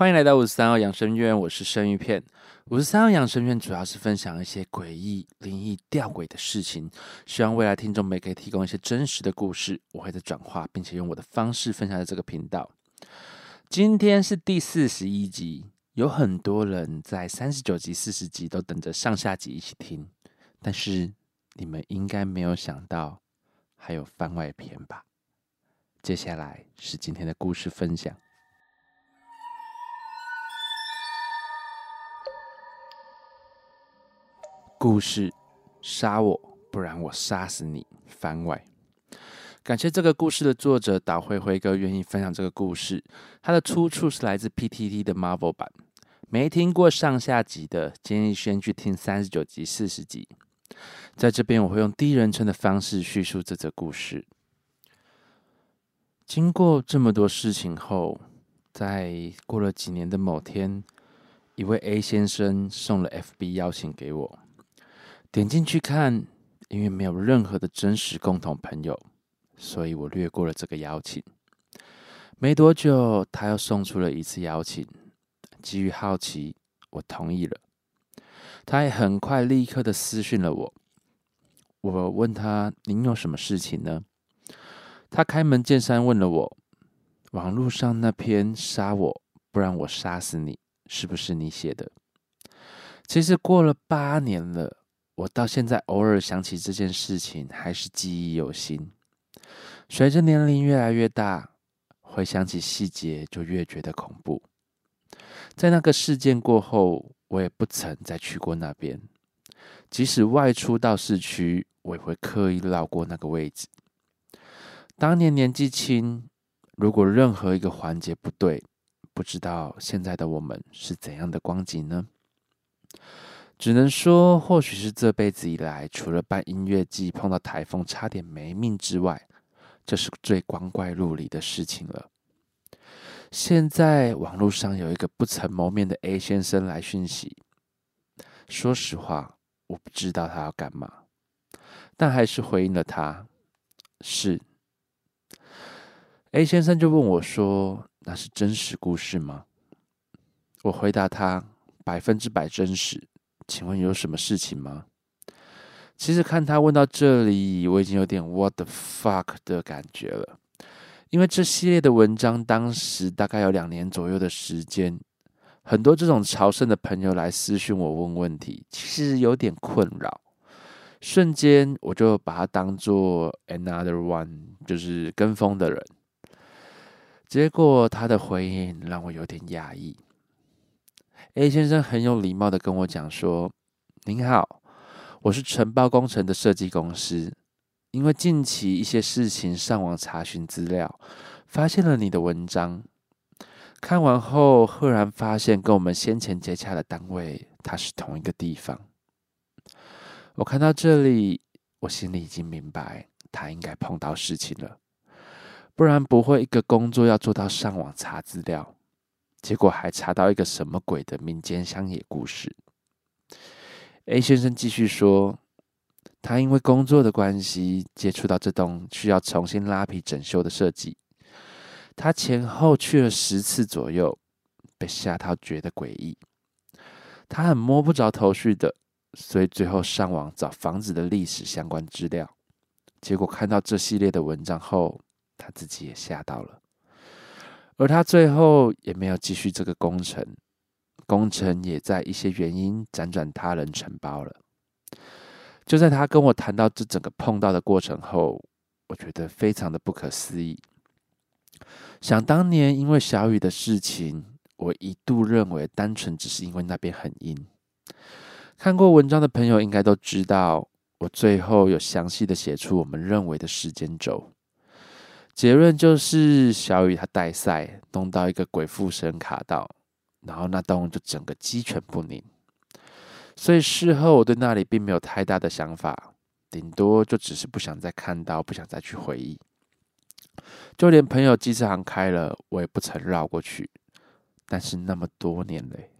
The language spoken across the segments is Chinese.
欢迎来到五十三号养生院，我是生鱼片。五十三号养生院主要是分享一些诡异、灵异、吊诡的事情，希望未来听众们可以提供一些真实的故事，我会在转化，并且用我的方式分享在这个频道。今天是第四十一集，有很多人在三十九集、四十集都等着上下集一起听，但是你们应该没有想到还有番外篇吧？接下来是今天的故事分享。故事，杀我，不然我杀死你。番外，感谢这个故事的作者岛灰灰哥愿意分享这个故事。它的出处是来自 PTT 的 Marvel 版。没听过上下集的，建议先去听三十九集、四十集。在这边，我会用第一人称的方式叙述这则故事。经过这么多事情后，在过了几年的某天，一位 A 先生送了 FB 邀请给我。点进去看，因为没有任何的真实共同朋友，所以我略过了这个邀请。没多久，他又送出了一次邀请，基于好奇，我同意了。他也很快立刻的私讯了我。我问他：“您有什么事情呢？”他开门见山问了我：“网络上那篇‘杀我，不然我杀死你’，是不是你写的？”其实过了八年了。我到现在偶尔想起这件事情，还是记忆犹新。随着年龄越来越大，回想起细节就越觉得恐怖。在那个事件过后，我也不曾再去过那边。即使外出到市区，我也会刻意绕过那个位置。当年年纪轻，如果任何一个环节不对，不知道现在的我们是怎样的光景呢？只能说，或许是这辈子以来，除了办音乐季碰到台风差点没命之外，这是最光怪陆离的事情了。现在网络上有一个不曾谋面的 A 先生来讯息，说实话，我不知道他要干嘛，但还是回应了他。是 A 先生就问我说：“那是真实故事吗？”我回答他：“百分之百真实。”请问有什么事情吗？其实看他问到这里，我已经有点 what the fuck 的感觉了。因为这系列的文章当时大概有两年左右的时间，很多这种朝圣的朋友来私讯我问问题，其实有点困扰。瞬间我就把他当做 another one，就是跟风的人。结果他的回应让我有点讶异。A 先生很有礼貌的跟我讲说：“您好，我是承包工程的设计公司。因为近期一些事情上网查询资料，发现了你的文章。看完后，赫然发现跟我们先前接洽的单位，它是同一个地方。我看到这里，我心里已经明白，他应该碰到事情了，不然不会一个工作要做到上网查资料。”结果还查到一个什么鬼的民间乡野故事。A 先生继续说，他因为工作的关系接触到这栋需要重新拉皮整修的设计，他前后去了十次左右，被吓到觉得诡异。他很摸不着头绪的，所以最后上网找房子的历史相关资料，结果看到这系列的文章后，他自己也吓到了。而他最后也没有继续这个工程，工程也在一些原因辗转他人承包了。就在他跟我谈到这整个碰到的过程后，我觉得非常的不可思议。想当年因为小雨的事情，我一度认为单纯只是因为那边很阴。看过文章的朋友应该都知道，我最后有详细的写出我们认为的时间轴。结论就是小雨他带赛弄到一个鬼附身卡到，然后那栋就整个鸡犬不宁。所以事后我对那里并没有太大的想法，顶多就只是不想再看到，不想再去回忆。就连朋友机车行开了，我也不曾绕过去。但是那么多年嘞，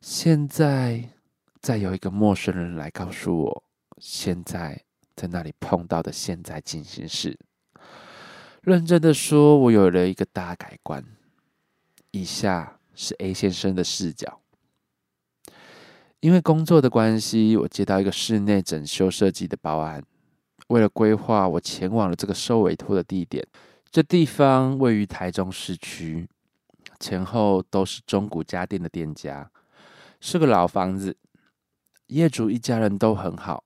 现在再有一个陌生人来告诉我，现在在那里碰到的现在进行式。认真的说，我有了一个大改观。以下是 A 先生的视角。因为工作的关系，我接到一个室内整修设计的报案。为了规划，我前往了这个受委托的地点。这地方位于台中市区，前后都是中古家电的店家，是个老房子。业主一家人都很好，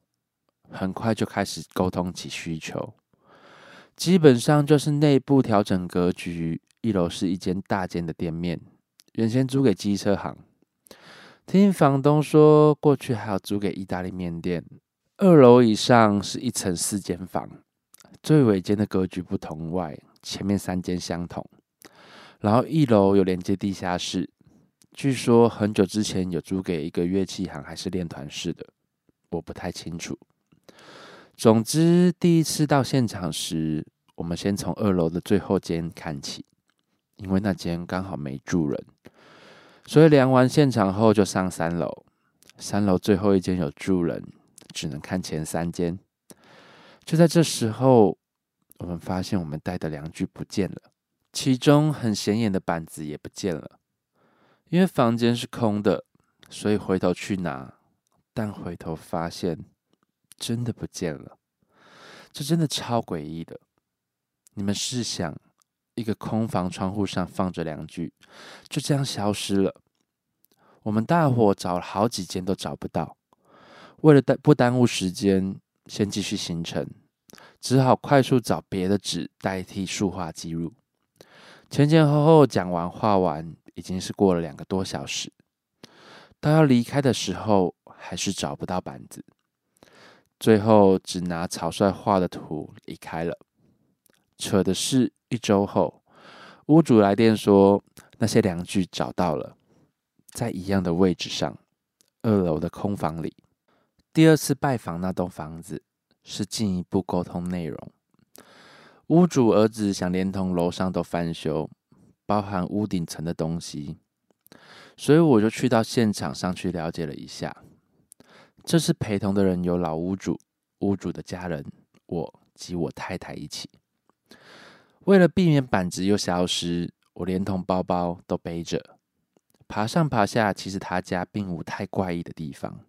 很快就开始沟通起需求。基本上就是内部调整格局，一楼是一间大间的店面，原先租给机车行。听房东说，过去还有租给意大利面店。二楼以上是一层四间房，最尾间的格局不同外，前面三间相同。然后一楼有连接地下室，据说很久之前有租给一个乐器行还是练团室的，我不太清楚。总之，第一次到现场时，我们先从二楼的最后间看起，因为那间刚好没住人。所以量完现场后，就上三楼。三楼最后一间有住人，只能看前三间。就在这时候，我们发现我们带的梁具不见了，其中很显眼的板子也不见了。因为房间是空的，所以回头去拿，但回头发现真的不见了。这真的超诡异的。你们试想。一个空房窗户上放着两具，就这样消失了。我们大伙找了好几间都找不到。为了不耽误时间，先继续行程，只好快速找别的纸代替数画记录。前前后后讲完画完，已经是过了两个多小时。到要离开的时候，还是找不到板子。最后只拿草率画的图离开了。扯的是，一周后，屋主来电说，那些梁具找到了，在一样的位置上，二楼的空房里。第二次拜访那栋房子，是进一步沟通内容。屋主儿子想连同楼上都翻修，包含屋顶层的东西，所以我就去到现场上去了解了一下。这次陪同的人有老屋主、屋主的家人，我及我太太一起。为了避免板子又消失，我连同包包都背着，爬上爬下。其实他家并无太怪异的地方，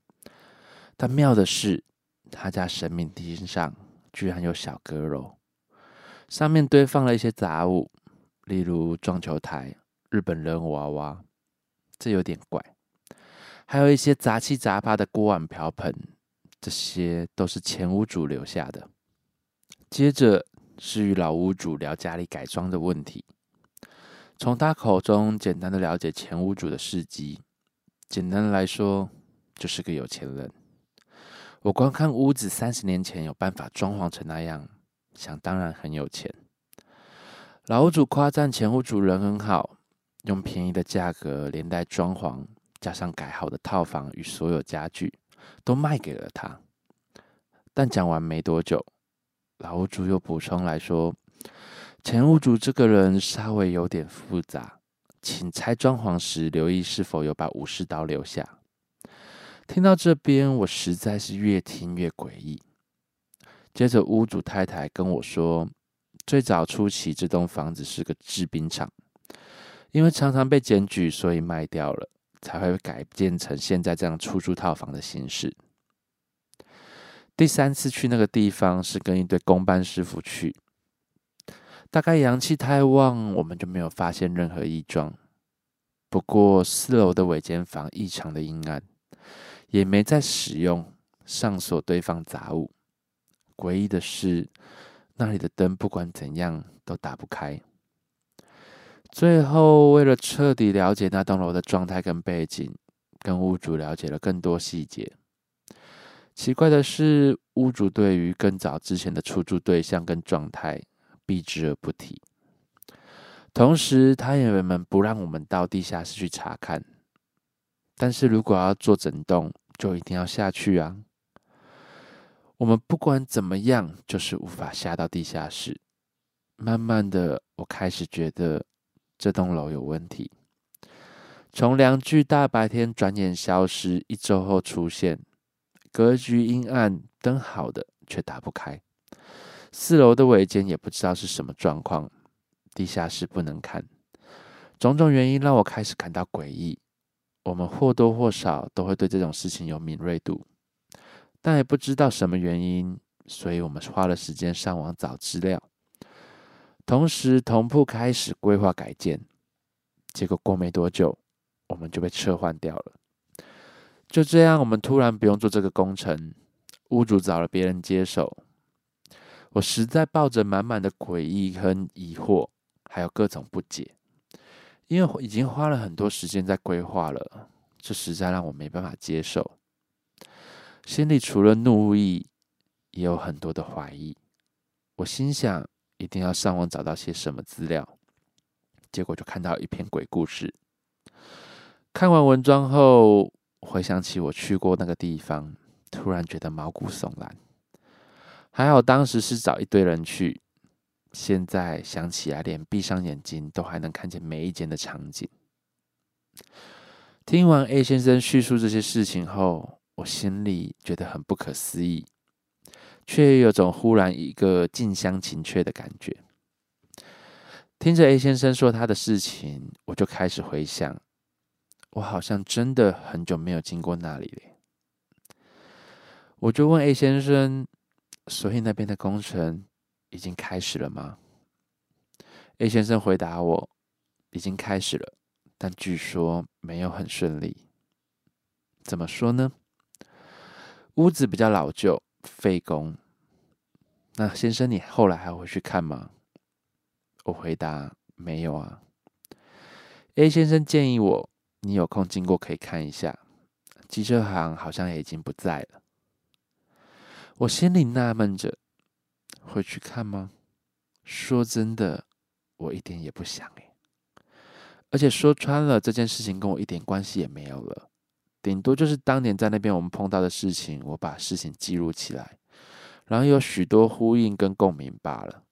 但妙的是，他家神明厅上居然有小阁楼，上面堆放了一些杂物，例如撞球台、日本人娃娃，这有点怪。还有一些杂七杂八的锅碗瓢盆，这些都是前屋主留下的。接着。是与老屋主聊家里改装的问题，从他口中简单的了解前屋主的事迹。简单的来说，就是个有钱人。我光看屋子三十年前有办法装潢成那样，想当然很有钱。老屋主夸赞前屋主人很好，用便宜的价格连带装潢，加上改好的套房与所有家具，都卖给了他。但讲完没多久。老屋主又补充来说，前屋主这个人稍微有点复杂，请拆装潢时留意是否有把武士刀留下。听到这边，我实在是越听越诡异。接着屋主太太跟我说，最早初期这栋房子是个制冰厂，因为常常被检举，所以卖掉了，才会改建成现在这样出租套房的形式。第三次去那个地方是跟一堆工班师傅去，大概阳气太旺，我们就没有发现任何异状。不过四楼的尾间房异常的阴暗，也没再使用，上锁堆放杂物。诡异的是，那里的灯不管怎样都打不开。最后，为了彻底了解那栋楼的状态跟背景，跟屋主了解了更多细节。奇怪的是，屋主对于更早之前的出租对象跟状态避之而不提，同时他也们不让我们到地下室去查看。但是如果要做整栋，就一定要下去啊！我们不管怎么样，就是无法下到地下室。慢慢的，我开始觉得这栋楼有问题。从梁具大白天转眼消失，一周后出现。格局阴暗，灯好的却打不开。四楼的尾间也不知道是什么状况，地下室不能看。种种原因让我开始感到诡异。我们或多或少都会对这种事情有敏锐度，但也不知道什么原因，所以我们花了时间上网找资料。同时，同铺开始规划改建，结果过没多久，我们就被撤换掉了。就这样，我们突然不用做这个工程，屋主找了别人接手。我实在抱着满满的诡异和疑惑，还有各种不解，因为已经花了很多时间在规划了，这实在让我没办法接受。心里除了怒意，也有很多的怀疑。我心想，一定要上网找到些什么资料，结果就看到一篇鬼故事。看完文章后，回想起我去过那个地方，突然觉得毛骨悚然。还好当时是找一堆人去，现在想起来，连闭上眼睛都还能看见每一间的场景。听完 A 先生叙述这些事情后，我心里觉得很不可思议。却有种忽然一个近乡情怯的感觉。听着 A 先生说他的事情，我就开始回想，我好像真的很久没有经过那里了。我就问 A 先生：“所以那边的工程已经开始了吗？”A 先生回答我：“已经开始了，但据说没有很顺利。怎么说呢？屋子比较老旧。”费工，那先生，你后来还会去看吗？我回答没有啊。A 先生建议我，你有空经过可以看一下，机车行好像也已经不在了。我心里纳闷着，会去看吗？说真的，我一点也不想诶。而且说穿了，这件事情跟我一点关系也没有了。顶多就是当年在那边我们碰到的事情，我把事情记录起来，然后有许多呼应跟共鸣罢了。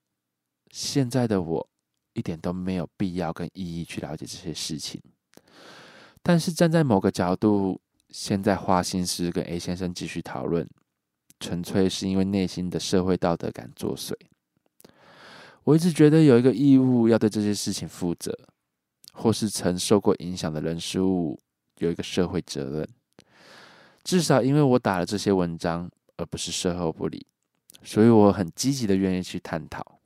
现在的我一点都没有必要跟意义去了解这些事情，但是站在某个角度，现在花心思跟 A 先生继续讨论，纯粹是因为内心的社会道德感作祟。我一直觉得有一个义务要对这些事情负责，或是曾受过影响的人事物。有一个社会责任，至少因为我打了这些文章，而不是事后不理，所以我很积极的愿意去探讨。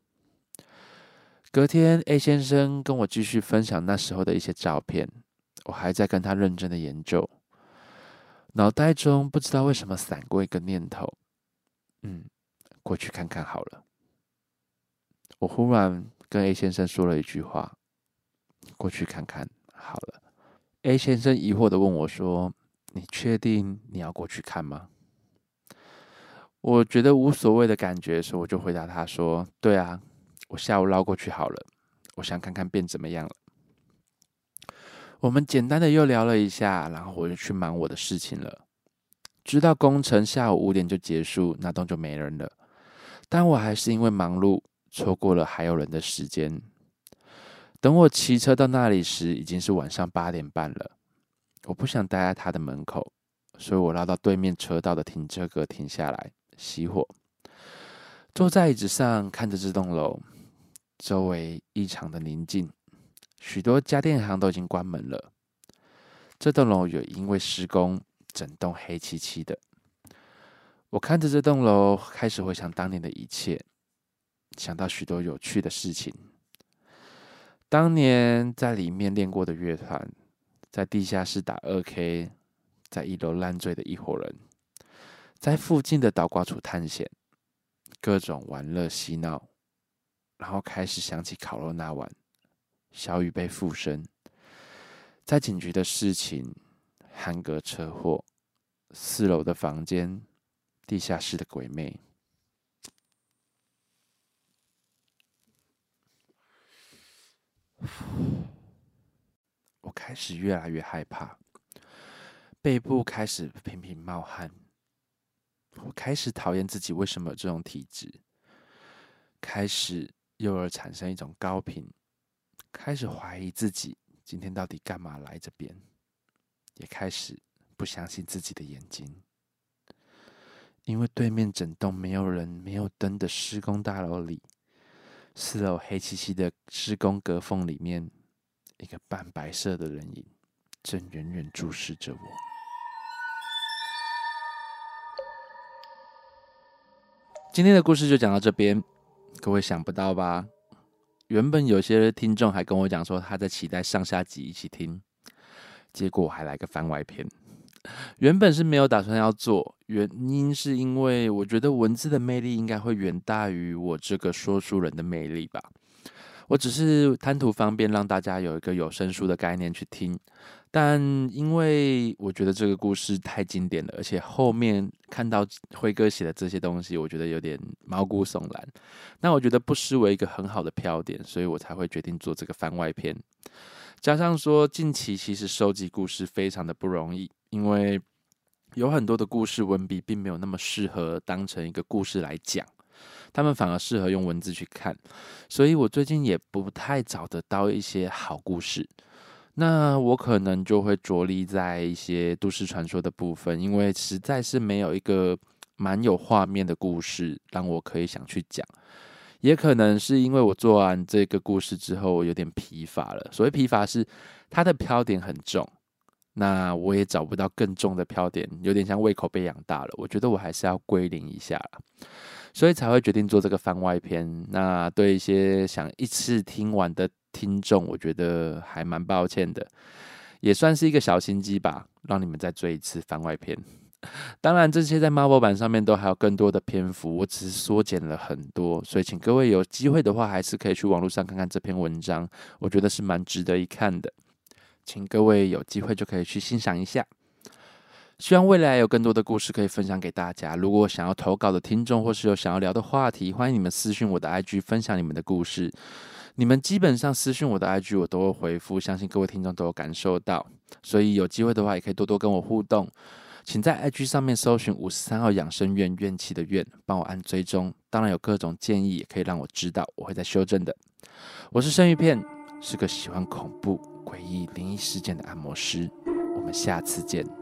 隔天，A 先生跟我继续分享那时候的一些照片，我还在跟他认真的研究，脑袋中不知道为什么闪过一个念头，嗯，过去看看好了。我忽然跟 A 先生说了一句话：“过去看看好了。” A 先生疑惑的问我说：“你确定你要过去看吗？”我觉得无所谓的感觉，所以我就回答他说：“对啊，我下午绕过去好了，我想看看变怎么样了。”我们简单的又聊了一下，然后我就去忙我的事情了。知道工程下午五点就结束，那栋就没人了，但我还是因为忙碌，错过了还有人的时间。等我骑车到那里时，已经是晚上八点半了。我不想待在他的门口，所以我绕到对面车道的停车格停下来，熄火，坐在椅子上看着这栋楼，周围异常的宁静，许多家电行都已经关门了。这栋楼也因为施工，整栋黑漆漆的。我看着这栋楼，开始回想当年的一切，想到许多有趣的事情。当年在里面练过的乐团，在地下室打二 K，在一楼烂醉的一伙人，在附近的倒挂处探险，各种玩乐嬉闹，然后开始想起烤肉那晚，小雨被附身，在警局的事情，韩格车祸，四楼的房间，地下室的鬼魅。我开始越来越害怕，背部开始频频冒汗。我开始讨厌自己为什么有这种体质，开始幼儿产生一种高频，开始怀疑自己今天到底干嘛来这边，也开始不相信自己的眼睛，因为对面整栋没有人、没有灯的施工大楼里。四楼黑漆漆的施工隔缝里面，一个半白色的人影正远远注视着我。今天的故事就讲到这边，各位想不到吧？原本有些听众还跟我讲说他在期待上下集一起听，结果还来个番外篇。原本是没有打算要做，原因是因为我觉得文字的魅力应该会远大于我这个说书人的魅力吧。我只是贪图方便，让大家有一个有声书的概念去听。但因为我觉得这个故事太经典了，而且后面看到辉哥写的这些东西，我觉得有点毛骨悚然。那我觉得不失为一个很好的飘点，所以我才会决定做这个番外篇。加上说，近期其实收集故事非常的不容易。因为有很多的故事文笔并没有那么适合当成一个故事来讲，他们反而适合用文字去看，所以我最近也不太找得到一些好故事。那我可能就会着力在一些都市传说的部分，因为实在是没有一个蛮有画面的故事让我可以想去讲。也可能是因为我做完这个故事之后，我有点疲乏了。所谓疲乏是它的飘点很重。那我也找不到更重的飘点，有点像胃口被养大了。我觉得我还是要归零一下，所以才会决定做这个番外篇。那对一些想一次听完的听众，我觉得还蛮抱歉的，也算是一个小心机吧，让你们再追一次番外篇。当然，这些在 Marvel 版上面都还有更多的篇幅，我只是缩减了很多，所以请各位有机会的话，还是可以去网络上看看这篇文章，我觉得是蛮值得一看的。请各位有机会就可以去欣赏一下。希望未来有更多的故事可以分享给大家。如果想要投稿的听众，或是有想要聊的话题，欢迎你们私讯我的 IG 分享你们的故事。你们基本上私讯我的 IG，我都会回复，相信各位听众都有感受到。所以有机会的话，也可以多多跟我互动。请在 IG 上面搜寻五十三号养生院院气的院，帮我按追踪。当然有各种建议，也可以让我知道，我会再修正的。我是生鱼片，是个喜欢恐怖。诡异灵异事件的按摩师，我们下次见。